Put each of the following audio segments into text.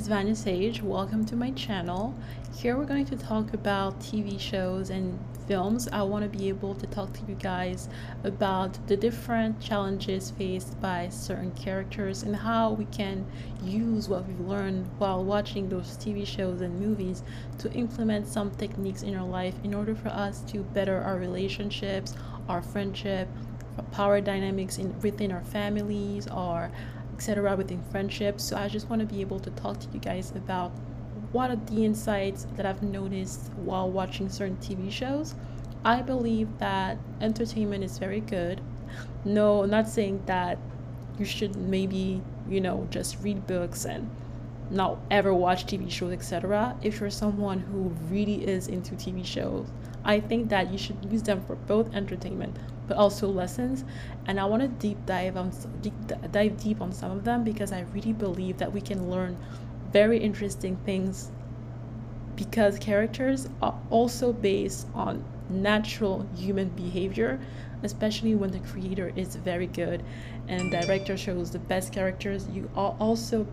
Is Vanya Sage. Welcome to my channel. Here we're going to talk about TV shows and films. I want to be able to talk to you guys about the different challenges faced by certain characters and how we can use what we've learned while watching those TV shows and movies to implement some techniques in our life in order for us to better our relationships, our friendship, our power dynamics in within our families, our etc within friendships. So i just want to be able to talk to you guys about what are the insights that i've noticed while watching certain tv shows. I believe that entertainment is very good. No not saying that you should maybe you know just read books and not ever watch tv shows etc if you're someone who really is into tv shows i think that you should use them for both entertainment but also lessons. And I want to deep dive on deep, dive deep on some of them because I really believe that we can learn very interesting things because characters are also based on natural human behavior especially when the creator is very good and director shows the best characters you are also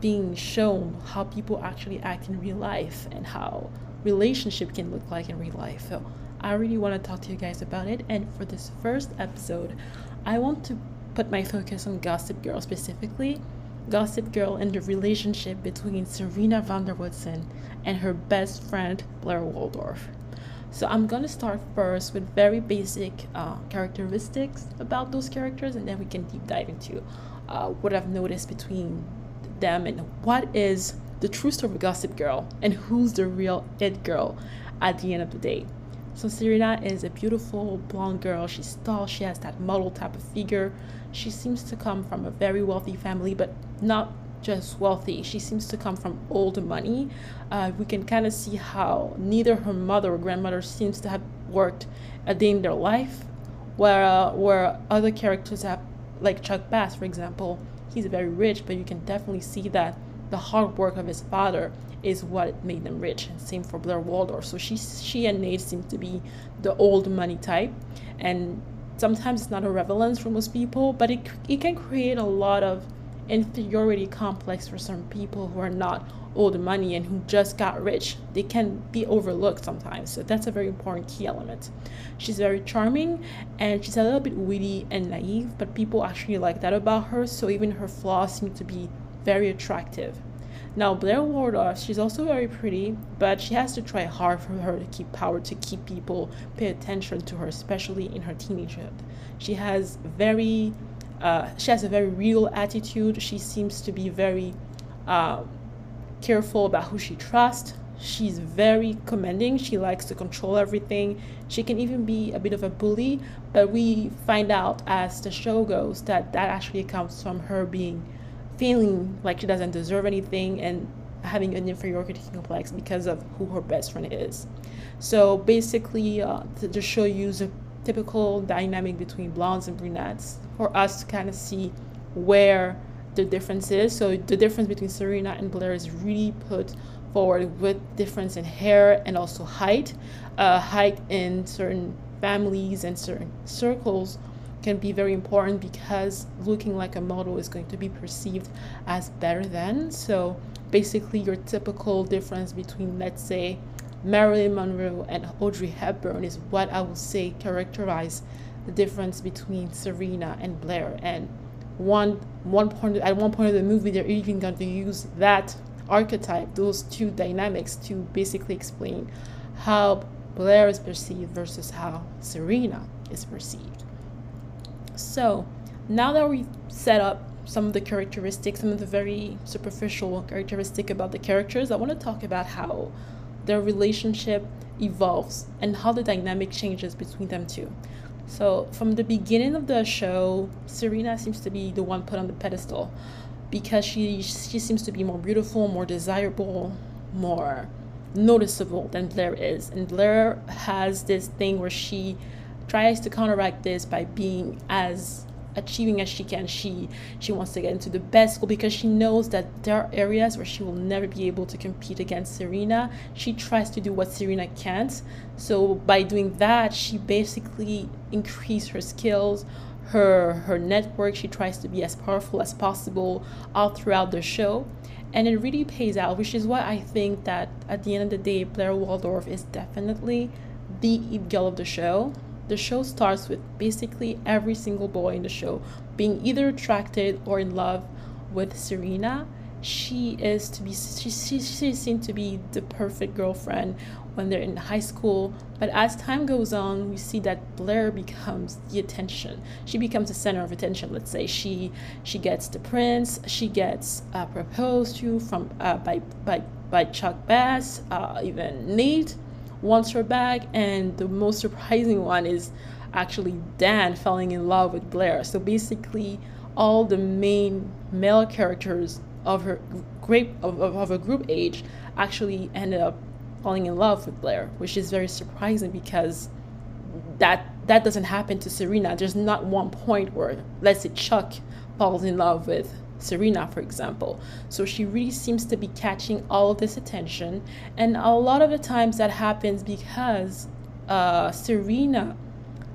being shown how people actually act in real life and how relationship can look like in real life so I really want to talk to you guys about it. And for this first episode, I want to put my focus on Gossip Girl specifically. Gossip Girl and the relationship between Serena van der Woodsen and her best friend Blair Waldorf. So I'm gonna start first with very basic uh, characteristics about those characters, and then we can deep dive into uh, what I've noticed between them and what is the true story of Gossip Girl and who's the real it girl at the end of the day. So Serena is a beautiful blonde girl. She's tall. She has that model type of figure. She seems to come from a very wealthy family, but not just wealthy. She seems to come from old money. Uh, we can kind of see how neither her mother or grandmother seems to have worked a day in their life, where uh, where other characters have, like Chuck Bass, for example, he's very rich, but you can definitely see that the hard work of his father is what made them rich. Same for Blair Waldorf. So she she and Nate seem to be the old money type, and sometimes it's not a relevance for most people, but it it can create a lot of inferiority complex for some people who are not old money and who just got rich. They can be overlooked sometimes. So that's a very important key element. She's very charming and she's a little bit witty and naive, but people actually like that about her. So even her flaws seem to be very attractive. Now, Blair Waldorf, she's also very pretty, but she has to try hard for her to keep power, to keep people pay attention to her, especially in her teenagehood. She has very, uh, she has a very real attitude. She seems to be very uh, careful about who she trusts. She's very commanding. She likes to control everything. She can even be a bit of a bully, but we find out as the show goes that that actually comes from her being feeling like she doesn't deserve anything and having an inferiority complex because of who her best friend is. So basically, uh, to, show you the typical dynamic between blondes and brunettes for us to kind of see where the difference is. So the difference between Serena and Blair is really put forward with difference in hair and also height. Uh, height in certain families and certain circles can be very important because looking like a model is going to be perceived as better than. So basically, your typical difference between, let's say, Marilyn Monroe and Audrey Hepburn is what I would say characterize the difference between Serena and Blair. And one one point at one point of the movie, they're even going to use that archetype, those two dynamics, to basically explain how Blair is perceived versus how Serena is perceived. So now that we've set up some of the characteristics, some of the very superficial characteristic about the characters, I want to talk about how their relationship evolves and how the dynamic changes between them two. So from the beginning of the show, Serena seems to be the one put on the pedestal because she she seems to be more beautiful, more desirable, more noticeable than Blair is. And Blair has this thing where she tries to counteract this by being as achieving as she can she she wants to get into the best school because she knows that there are areas where she will never be able to compete against Serena she tries to do what Serena can't so by doing that she basically increase her skills her her network. She tries to be as powerful as possible all throughout the show. And it really pays out, which is why I think that at the end of the day, Blair Waldorf is definitely the girl of the show. The show starts with basically every single boy in the show being either attracted or in love with Serena. She is to be she, she, seen to be the perfect girlfriend when they're in high school. But as time goes on, we see that Blair becomes the attention. She becomes the center of attention. Let's say she she gets the prince. She gets uh, proposed to from uh, by by by Chuck Bass. Uh, even Nate wants her back, and the most surprising one is actually Dan falling in love with Blair. So basically, all the main male characters of her great of, of, of a group age actually ended up falling in love with Blair, which is very surprising because that that doesn't happen to Serena. There's not one point where let's say Chuck falls in love with Serena, for example. So she really seems to be catching all this attention, and a lot of the times that happens because uh, Serena,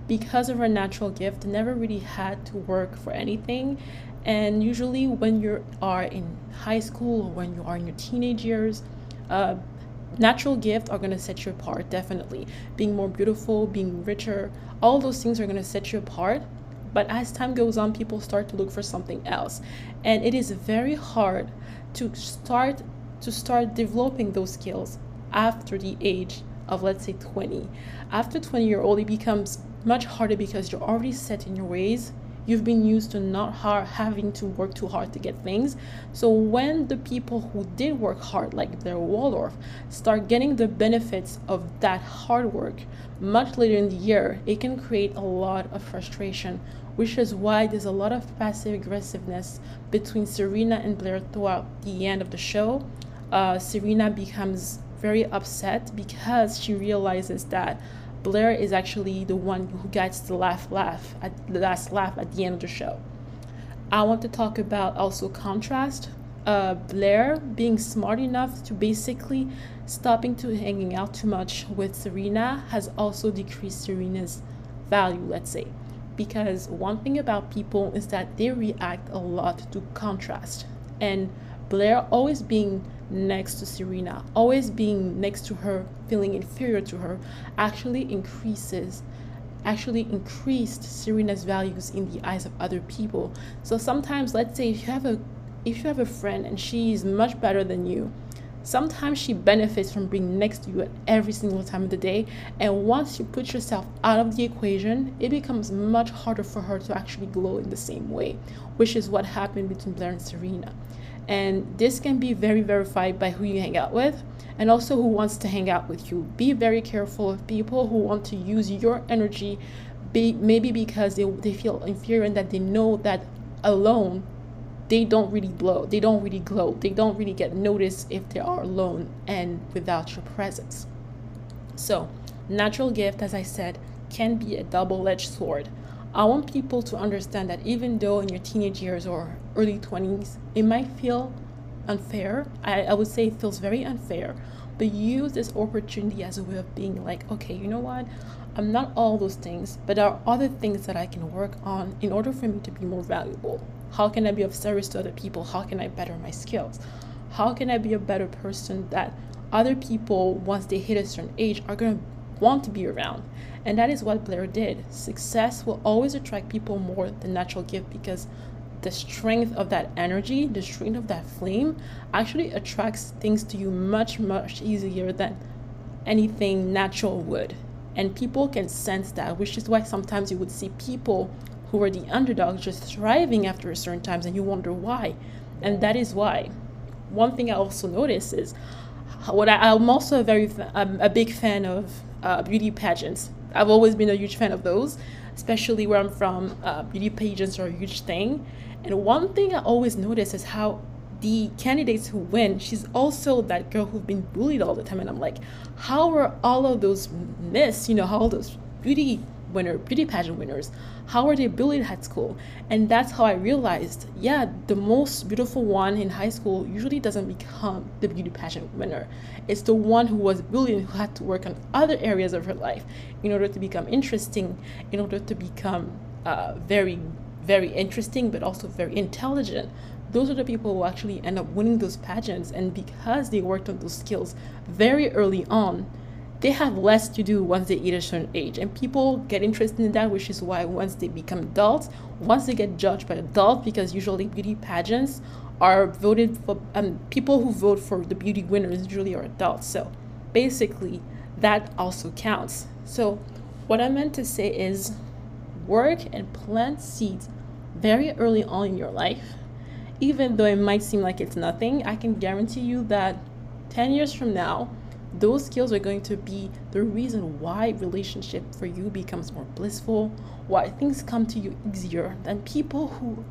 because of her natural gift, never really had to work for anything. And usually, when you are in high school or when you are in your teenage years, uh, natural gifts are going to set you apart definitely being more beautiful being richer all those things are going to set you apart but as time goes on people start to look for something else. And it is very hard to start to start developing those skills after the age of let's say 20 after 20 year old it becomes much harder because you're already set in your ways. You've been used to not hard, having to work too hard to get things. So when the people who did work hard, like Blair Waldorf, start getting the benefits of that hard work much later in the year, it can create a lot of frustration, which is why there's a lot of passive aggressiveness between Serena and Blair throughout the end of the show. Uh, Serena becomes very upset because she realizes that Blair is actually the one who gets the laugh laugh at the last laugh at the end of the show. I want to talk about also contrast. Uh, Blair being smart enough to basically stopping to hanging out too much with Serena has also decreased Serena's value, let's say. Because one thing about people is that they react a lot to contrast. And Blair always being next to Serena, always being next to her, feeling inferior to her, actually increases actually increased Serena's values in the eyes of other people. So sometimes let's say if you have a if you have a friend and she is much better than you, sometimes she benefits from being next to you at every single time of the day. And once you put yourself out of the equation, it becomes much harder for her to actually glow in the same way, which is what happened between Blair and Serena and this can be very verified by who you hang out with and also who wants to hang out with you be very careful of people who want to use your energy be, maybe because they, they feel inferior and that they know that alone they don't really glow they don't really glow they don't really get noticed if they are alone and without your presence so natural gift as i said can be a double-edged sword I want people to understand that even though in your teenage years or early 20s, it might feel unfair, I, I would say it feels very unfair, but use this opportunity as a way of being like, okay, you know what? I'm not all those things, but there are other things that I can work on in order for me to be more valuable. How can I be of service to other people? How can I better my skills? How can I be a better person that other people, once they hit a certain age, are going to want to be around? And that is what Blair did. Success will always attract people more than natural gift because the strength of that energy, the strength of that flame actually attracts things to you much, much easier than anything natural would. And people can sense that, which is why sometimes you would see people who are the underdogs just thriving after a certain times and you wonder why. And that is why. One thing I also notice is what I, am also a very I'm a big fan of uh, beauty pageants I've always been a huge fan of those, especially where I'm from. Uh, beauty pageants are a huge thing. And one thing I always notice is how the candidates who win, she's also that girl who's been bullied all the time. And I'm like, how are all of those miss, you know, how all those beauty winner, beauty pageant winners, how are they bullied at school? And that's how I realized, yeah, the most beautiful one in high school usually doesn't become the beauty pageant winner. It's the one who was bullied who had to work on other areas of her life in order to become interesting, in order to become uh, very, very interesting, but also very intelligent, those are the people who actually end up winning those pageants. And because they worked on those skills very early on, they have less to do once they hit a certain age. And people get interested in that, which is why once they become adults, once they get judged by adults, because usually beauty pageants are voted for, um, people who vote for the beauty winners usually are adults. So basically, that also counts. So, what I meant to say is work and plant seeds very early on in your life. Even though it might seem like it's nothing, I can guarantee you that 10 years from now, those skills are going to be the reason why relationship for you becomes more blissful why things come to you easier than people who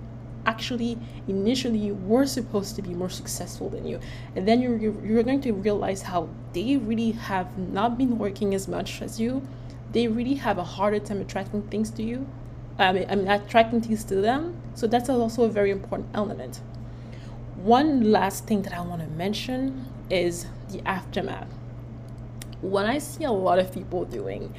actually initially were supposed to be more successful than you. And then you're, you're going to realize how they really have not been working as much as you. They really have a harder time attracting things to you. I mean, I mean attracting things to them. So that's also a very important element. One last thing that i want to mention is the aftermath what I see a lot of people doing,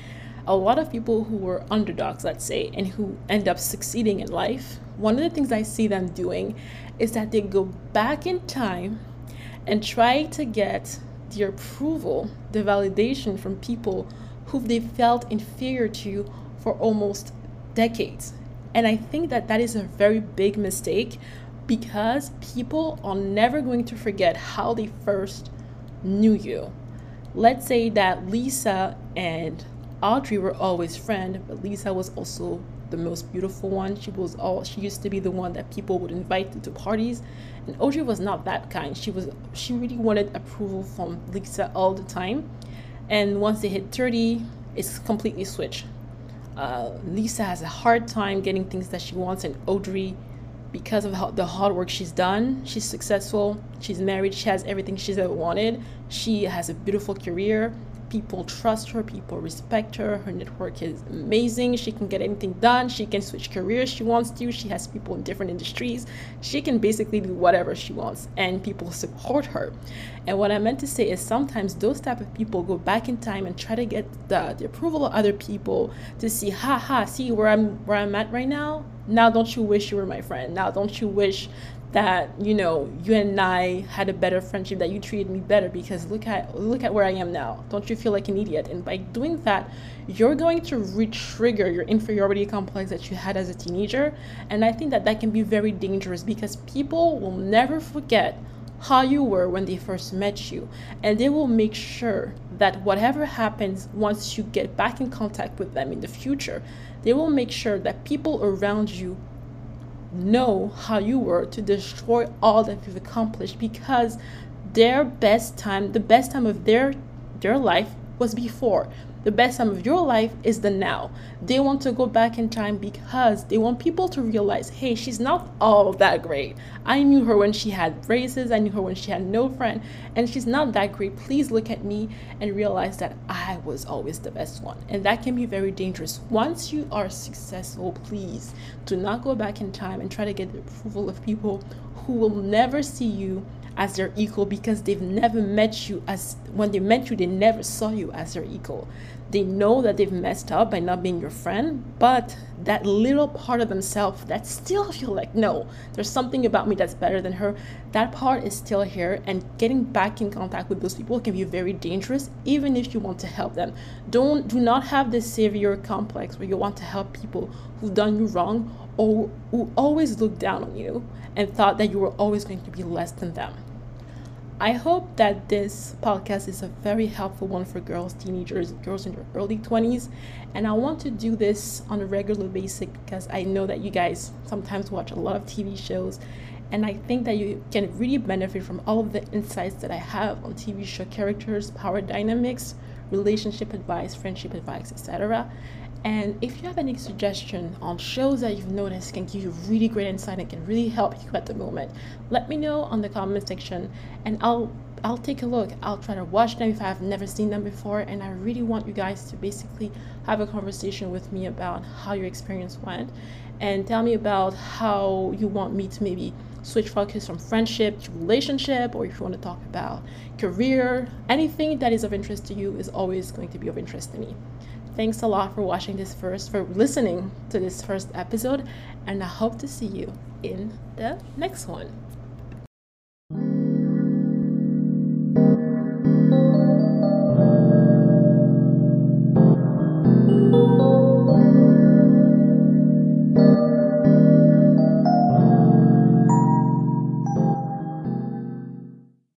a lot of people who were underdogs, let's say, and who end up succeeding in life, one of the things I see them doing is that they go back in time and try to get the approval, the validation from people who they felt inferior to for almost decades. And I think that that is a very big mistake because people are never going to forget how they first knew you let's say that Lisa and Audrey were always friends, but Lisa was also the most beautiful one. She was all she used to be the one that people would invite to parties. And Audrey was not that kind. She was she really wanted approval from Lisa all the time. And once they hit 30, it's completely switched. Uh, Lisa has a hard time getting things that she wants, and Audrey because of the hard work she's done. She's successful. She's married. She has everything she's ever wanted. She has a beautiful career. People trust her. People respect her. Her network is amazing. She can get anything done. She can switch careers she wants to. She has people in different industries. She can basically do whatever she wants, and people support her. And what I meant to say is sometimes those type of people go back in time and try to get the, the approval of other people to see, ha ha, see where I'm where I'm at right now now don't you wish you were my friend now don't you wish that you know you and I had a better friendship that you treated me better because look at look at where I am now. Don't you feel like an idiot? And by doing that you're going to re-trigger your inferiority complex that you had as a teenager. And I think that that can be very dangerous because people will never forget how you were when they first met you. And they will make sure that whatever happens once you get back in contact with them in the future they will make sure that people around you know how you were to destroy all that you've accomplished because their best time, the best time of their their life was before. The best time of your life is the now. They want to go back in time because they want people to realize, hey, she's not all that great. I knew her when she had braces, I knew her when she had no friend, and she's not that great. Please look at me and realize that I was always the best one. And that can be very dangerous. Once you are successful, please do not go back in time and try to get the approval of people who will never see you as their equal because they've never met you as when they met you they never saw you as their equal they know that they've messed up by not being your friend but that little part of themselves that still feel like no there's something about me that's better than her that part is still here and getting back in contact with those people can be very dangerous even if you want to help them don't do not have this savior complex where you want to help people who've done you wrong or who always looked down on you and thought that you were always going to be less than them. I hope that this podcast is a very helpful one for girls, teenagers, girls in their early 20s. And I want to do this on a regular basis because I know that you guys sometimes watch a lot of TV shows. And I think that you can really benefit from all of the insights that I have on TV show characters, power dynamics, relationship advice, friendship advice, etc. And if you have any suggestion on shows that you've noticed can give you really great insight and can really help you at the moment, let me know on the comment section. And I'll I'll take a look. I'll try to watch them if I've never seen them before. And I really want you guys to basically have a conversation with me about how your experience went. And tell me about how you want me to maybe switch focus from friendship to relationship or if you want to talk about career. Anything that is of interest to you is always going to be of interest to me Thanks a lot for watching this first, for listening to this first episode, and I hope to see you in the next one.